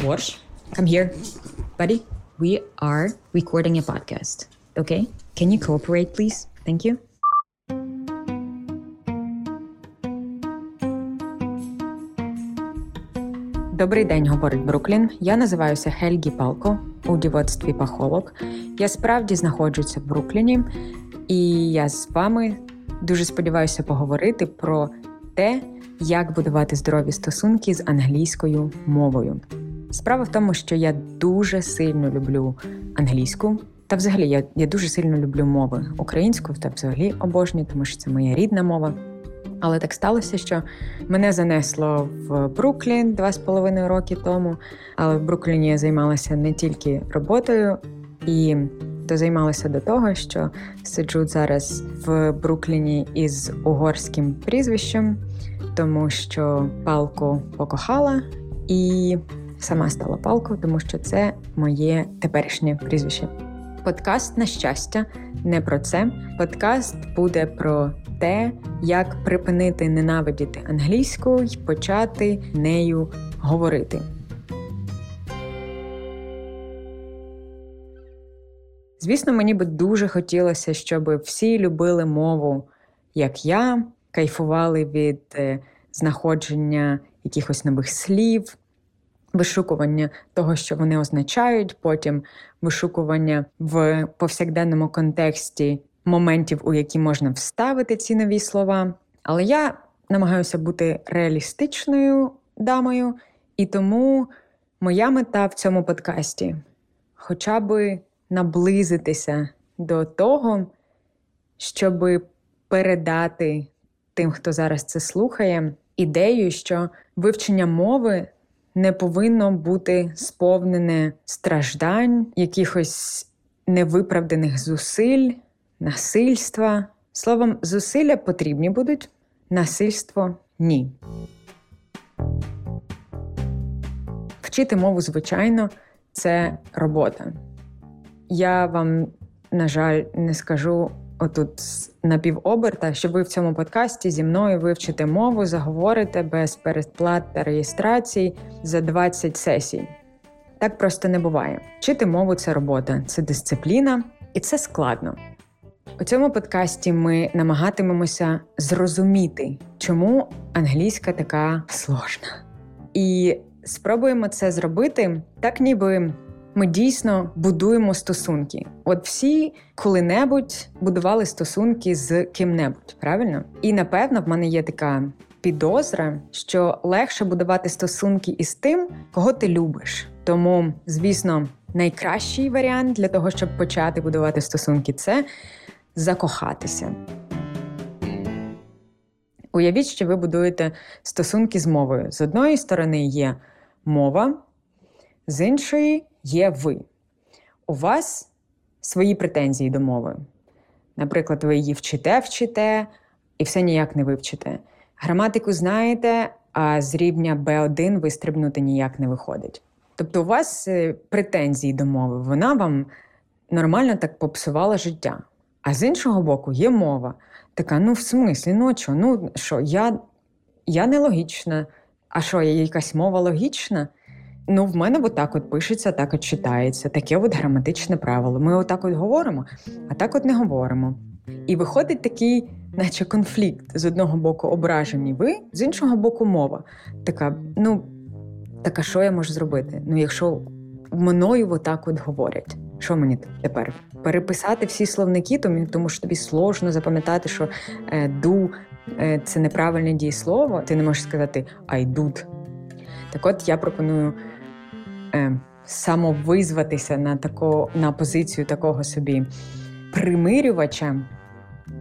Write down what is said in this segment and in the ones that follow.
Wash, come here. Buddy, we are recording a podcast, okay? Can you cooperate, please? Thank you. Добрий день, говорить Бруклін. Я називаюся Хельгі Палко у дівоцтві пахолог. Я справді знаходжуся в Брукліні, і я з вами дуже сподіваюся поговорити про те, як будувати здорові стосунки з англійською мовою. Справа в тому, що я дуже сильно люблю англійську, та взагалі я я дуже сильно люблю мови українську, та взагалі обожнюю, тому що це моя рідна мова. Але так сталося, що мене занесло в Бруклін два з половиною роки тому. Але в Брукліні я займалася не тільки роботою і дозаймалася до того, що сиджу зараз в Брукліні із угорським прізвищем, тому що палку покохала і сама стала палкою, тому що це моє теперішнє прізвище. Подкаст на щастя, не про це. Подкаст буде про те, як припинити ненавидіти англійську і почати нею говорити. Звісно, мені би дуже хотілося, щоб всі любили мову, як я, кайфували від е, знаходження якихось нових слів, вишукування того, що вони означають, потім вишукування в повсякденному контексті моментів, у які можна вставити ці нові слова. Але я намагаюся бути реалістичною дамою, і тому моя мета в цьому подкасті хоча би наблизитися до того, щоб передати тим, хто зараз це слухає, ідею, що вивчення мови не повинно бути сповнене страждань, якихось невиправданих зусиль, насильства. Словом, зусилля потрібні будуть, насильство ні. Вчити мову, звичайно, це робота. Я вам, на жаль, не скажу отут на півоберта, що ви в цьому подкасті зі мною вивчите мову, заговорите без передплат та реєстрацій за 20 сесій. Так просто не буває. Вчити мову це робота, це дисципліна, і це складно. У цьому подкасті ми намагатимемося зрозуміти, чому англійська така сложна. І спробуємо це зробити так, ніби ми дійсно будуємо стосунки. От всі коли-небудь будували стосунки з ким-небудь, правильно? І напевно в мене є така підозра, що легше будувати стосунки із тим, кого ти любиш. Тому, звісно, найкращий варіант для того, щоб почати будувати стосунки, це закохатися. Уявіть, що ви будуєте стосунки з мовою. З одної сторони є мова, з іншої є ви. У вас свої претензії до мови. Наприклад, ви її вчите, вчите і все ніяк не вивчите. Граматику знаєте, а з рівня B1 вистрибнути ніяк не виходить. Тобто, у вас е, претензії до мови, вона вам нормально так попсувала життя. А з іншого боку, є мова. Така, ну в смислі, ну що, ну що, я я нелогічна. А що, є якась мова логічна? Ну, в мене отак от пишеться, так от читається, таке от граматичне правило. Ми отак от говоримо, а так от не говоримо. І виходить такий, наче конфлікт з одного боку ображені ви, з іншого боку, мова. Така, ну, така, що я можу зробити? Ну, якщо мною отак от говорять. Що мені тепер? Переписати всі словники, тому що тобі сложно запам'ятати, що е, ду е, це неправильне дієслово. Ти не можеш сказати I do. Так от я пропоную е, самовизватися на тако, на позицію такого собі примирювача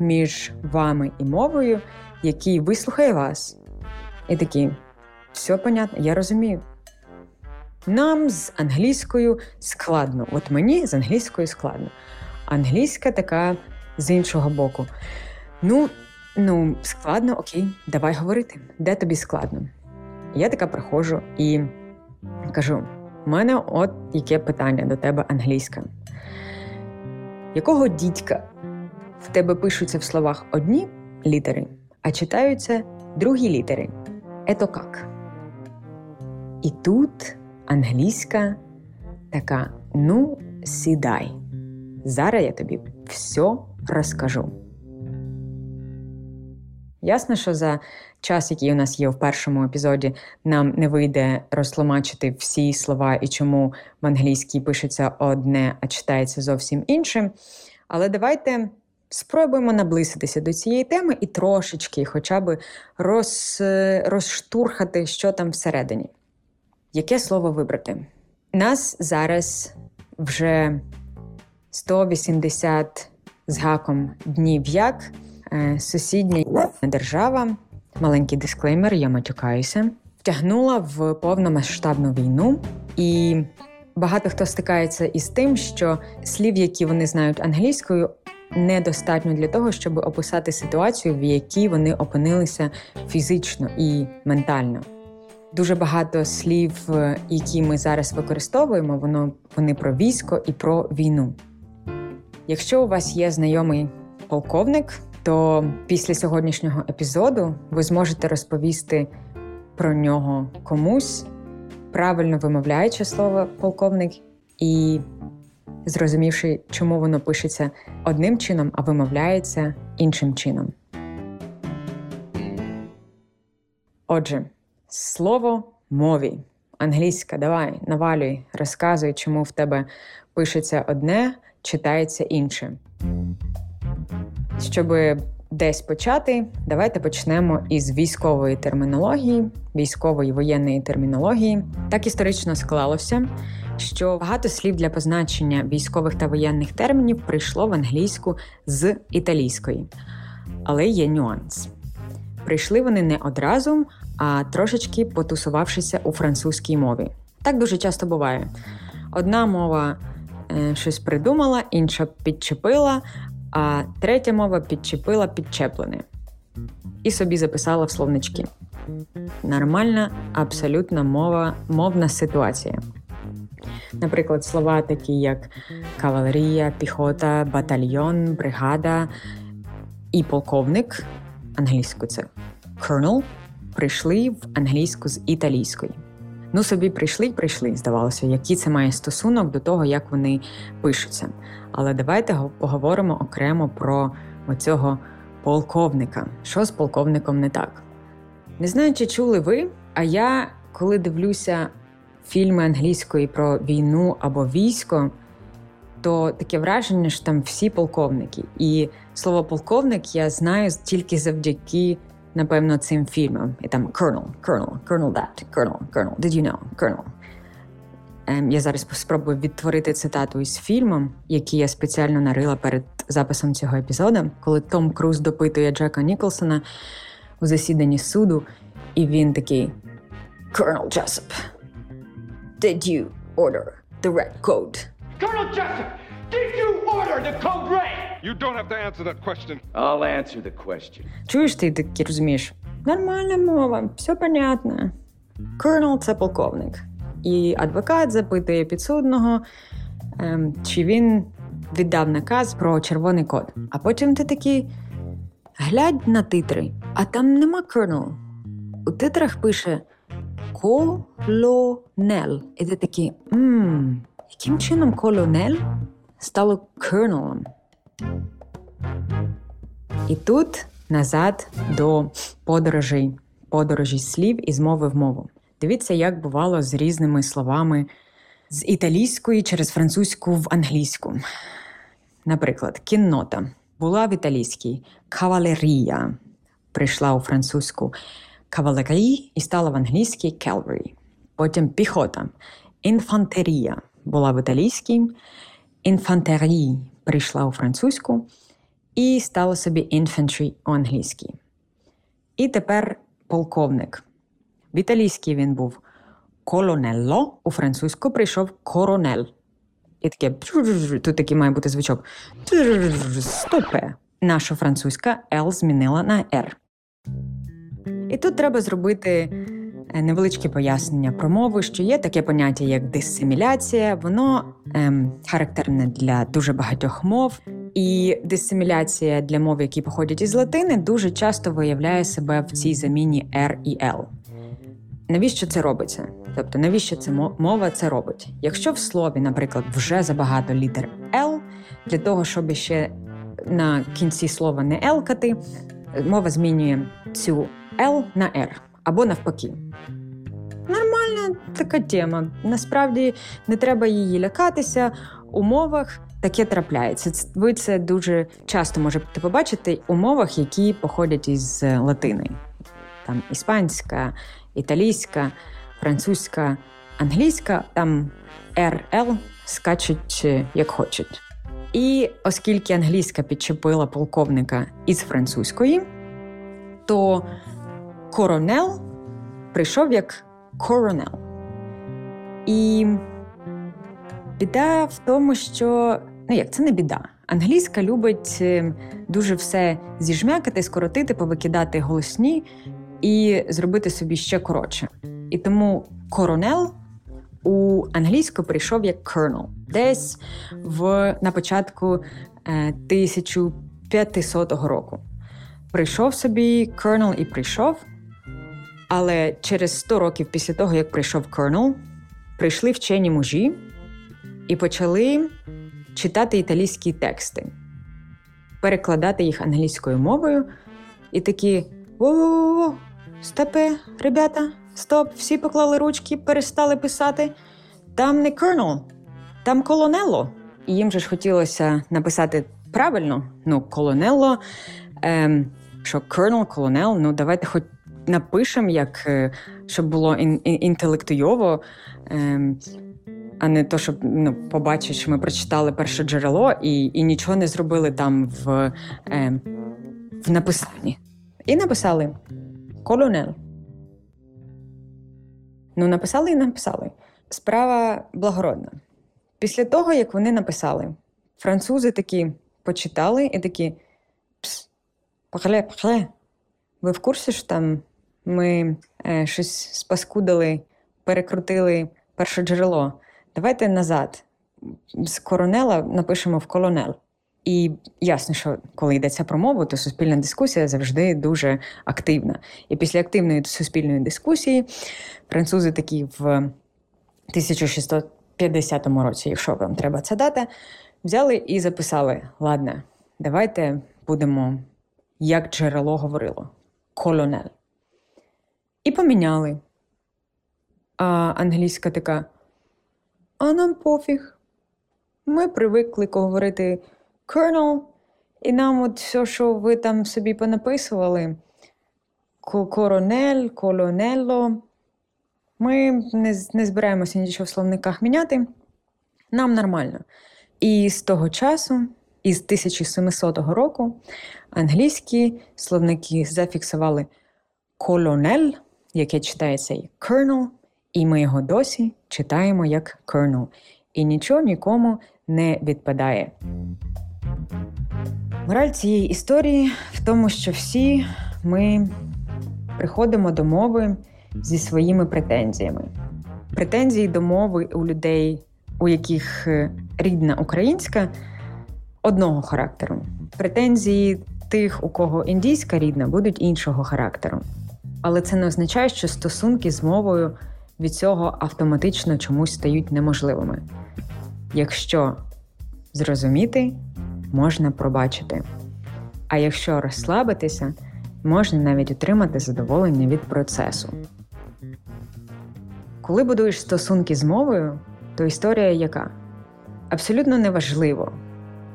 між вами і мовою, який вислухає вас. І такий, все понятно, я розумію. Нам з англійською складно. От мені з англійською складно. Англійська така з іншого боку. Ну, ну, складно, окей, давай говорити. Де тобі складно? Я така приходжу і кажу: у мене от яке питання до тебе англійська. Якого дідька в тебе пишуться в словах одні літери, а читаються другі літери? Ето как? І тут англійська така: ну, сідай. Зараз я тобі все розкажу. Ясно, що за час, який у нас є в першому епізоді, нам не вийде розтлумачити всі слова і чому в англійській пишеться одне, а читається зовсім іншим. Але давайте спробуємо наблизитися до цієї теми і трошечки, хоча б роз, розштурхати, що там всередині. Яке слово вибрати? Нас зараз вже 180 з гаком днів як сусідня держава, маленький дисклеймер, я матюкаюся, втягнула в повномасштабну війну, і багато хто стикається із тим, що слів, які вони знають англійською, недостатньо для того, щоб описати ситуацію, в якій вони опинилися фізично і ментально. Дуже багато слів, е, які ми зараз використовуємо, воно вони про військо і про війну. Якщо у вас є знайомий полковник, то після сьогоднішнього епізоду ви зможете розповісти про нього комусь, правильно вимовляючи слово полковник, і зрозумівши, чому воно пишеться одним чином, а вимовляється іншим чином. Отже, слово мові. Англійська, давай, навалюй, розказуй, чому в тебе пишеться одне, читається інше. Щоб десь почати, давайте почнемо із військової термінології, військової воєнної термінології. Так історично склалося, що багато слів для позначення військових та воєнних термінів прийшло в англійську з італійської. Але є нюанс. Прийшли вони не одразу, а трошечки потусувавшися у французькій мові. Так дуже часто буває. Одна мова е, щось придумала, інша підчепила, а третя мова підчепила підчеплене. І собі записала в словнички. Нормальна, абсолютно мова, мовна ситуація. Наприклад, слова такі, як кавалерія, піхота, батальйон, бригада і полковник англійську це colonel, прийшли в англійську з італійської. Ну, собі прийшли й прийшли, здавалося, який це має стосунок до того, як вони пишуться. Але давайте поговоримо окремо про оцього полковника. Що з полковником не так? Не знаю, чи чули ви, а я, коли дивлюся фільми англійської про війну або військо, то таке враження, що там всі полковники. І слово полковник я знаю тільки завдяки напевно, цим фільмом. І там Colonel, Colonel, Colonel that, Colonel, Colonel, did you know, Colonel. Ем, я зараз спробую відтворити цитату із фільмом, який я спеціально нарила перед записом цього епізоду, коли Том Круз допитує Джека Ніколсона у засіданні суду, і він такий Colonel Jessup, did you order the red code? Colonel Jessup, did you order the code red? You don't have to answer that question. I'll answer the question. Чуєш ти таки розумієш? Нормальна мова, все понятно. Colonel – це полковник. І адвокат запитує підсудного, ем, чи він віддав наказ про червоний код. А потім ти такий глядь на титри, а там нема Colonel. У титрах пише колонел. І ти такий, ммм, яким чином колонель стало Colonel? І тут назад до подорожей, подорожі слів із мови в мову. Дивіться, як бувало з різними словами з італійської через французьку в англійську. Наприклад, кіннота була в італійській кавалерія, прийшла у французьку кавалерій і стала в англійській cavalry. Потім піхота, інфантерія була в італійській, інфантерії прийшла у французьку і стало собі infantry у англійській. І тепер полковник. В італійській він був колонелло, у французьку прийшов коронель. І таке тут такий має бути звучок. Стопе. Наша французька L змінила на R. І тут треба зробити Е, невеличке пояснення про мову, що є таке поняття, як дисиміляція, воно ем, характерне для дуже багатьох мов, і дисиміляція для мов, які походять із латини, дуже часто виявляє себе в цій заміні R і L. навіщо це робиться? Тобто, навіщо це мова це робить? Якщо в слові, наприклад, вже забагато літер L, для того, щоб ще на кінці слова не елкати, мова змінює цю L на R або навпаки. Нормальна така тема. Насправді не треба її лякатися у мовах. Таке трапляється. Ви це дуже часто можете побачити у мовах, які походять із латини. Там іспанська, італійська, французька, англійська, там RL скачуть е, як хочуть. І оскільки англійська підчепила полковника із французької, то коронел прийшов як коронел. І біда в тому, що ну як це не біда. Англійська любить е, дуже все зіжмякати, скоротити, повикидати голосні і зробити собі ще коротше. І тому коронел у англійську прийшов як colonel. десь в на початку 1500 е, року. Прийшов собі colonel і прийшов. Але через 100 років після того, як прийшов Colonel, прийшли вчені мужі і почали читати італійські тексти, перекладати їх англійською мовою, і такі: во-во-во, стопе, ребята, стоп, всі поклали ручки, перестали писати. Там не Colonel, там колонело. І їм же ж хотілося написати правильно, ну, колонело, ем, що Colonel, колонел, ну давайте хоч напишемо, як е, щоб було ін- інтелектуйово, ем, а не то, щоб ну, побачити, що ми прочитали перше джерело і і нічого не зробили там в, ем, в написанні. І написали колонел. Ну, написали і написали. Справа благородна. Після того, як вони написали, французи такі почитали і такі пс, пахле, пахле. Ви в курсі, що там ми е, щось спаскудили, перекрутили перше джерело. Давайте назад. З коронела напишемо в колонел. І ясно, що коли йдеться про мову, то суспільна дискусія завжди дуже активна. І після активної суспільної дискусії французи такі в 1650 році, якщо вам треба ця дата, взяли і записали: ладно, давайте будемо, як джерело говорило, колонел. І поміняли. А англійська така. А нам пофіг. Ми привикли говорити Colonel, і нам от все, що ви там собі понаписували, коронель, колонелло. Ми не не збираємося нічого в словниках міняти. Нам нормально. І з того часу, із 1700 року, англійські словники зафіксували колонель яке читається як Colonel, і ми його досі читаємо як Colonel. І нічого нікому не відпадає. Мораль цієї історії в тому, що всі ми приходимо до мови зі своїми претензіями. Претензії до мови у людей, у яких е, рідна українська, одного характеру. Претензії тих, у кого індійська рідна, будуть іншого характеру. Але це не означає, що стосунки з мовою від цього автоматично чомусь стають неможливими. Якщо зрозуміти, можна пробачити. А якщо розслабитися, можна навіть отримати задоволення від процесу. Коли будуєш стосунки з мовою, то історія яка? Абсолютно неважливо,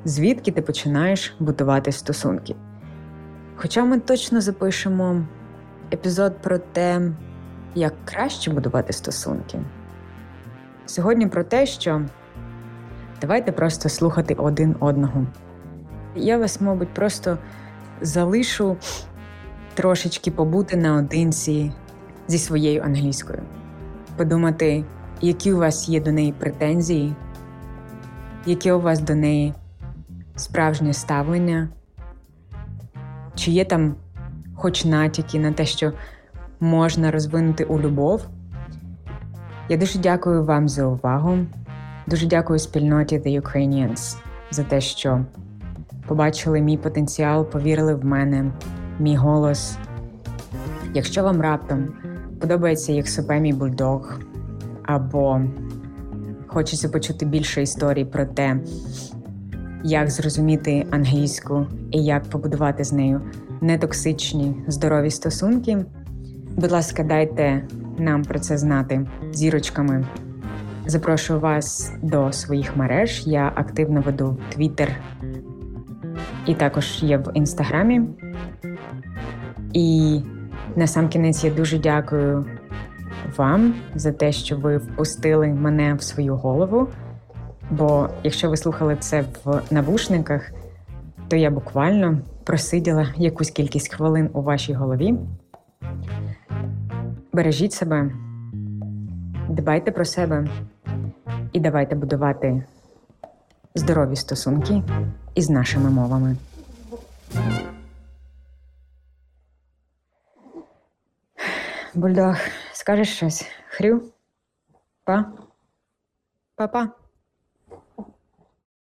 звідки ти починаєш будувати стосунки. Хоча ми точно запишемо епізод про те, як краще будувати стосунки. Сьогодні про те, що давайте просто слухати один одного. Я вас, мабуть, просто залишу трошечки побути наодинці зі своєю англійською, подумати, які у вас є до неї претензії, яке у вас до неї справжнє ставлення, чи є там хоч натяки на те, що можна розвинути у любов. Я дуже дякую вам за увагу. Дуже дякую спільноті The Ukrainians за те, що побачили мій потенціал, повірили в мене, мій голос. Якщо вам раптом подобається, як сопе мій бульдог, або хочеться почути більше історій про те, як зрозуміти англійську і як побудувати з нею нетоксичні здорові стосунки. Будь ласка, дайте нам про це знати зірочками. Запрошую вас до своїх мереж. Я активно веду Твіттер і також є в інстаграмі. І на сам кінець я дуже дякую вам за те, що ви впустили мене в свою голову. Бо якщо ви слухали це в навушниках, то я буквально просиділа якусь кількість хвилин у вашій голові. Бережіть себе, дбайте про себе і давайте будувати здорові стосунки із нашими мовами. Бульдог, скажеш щось? Хрю? Па? Па-па.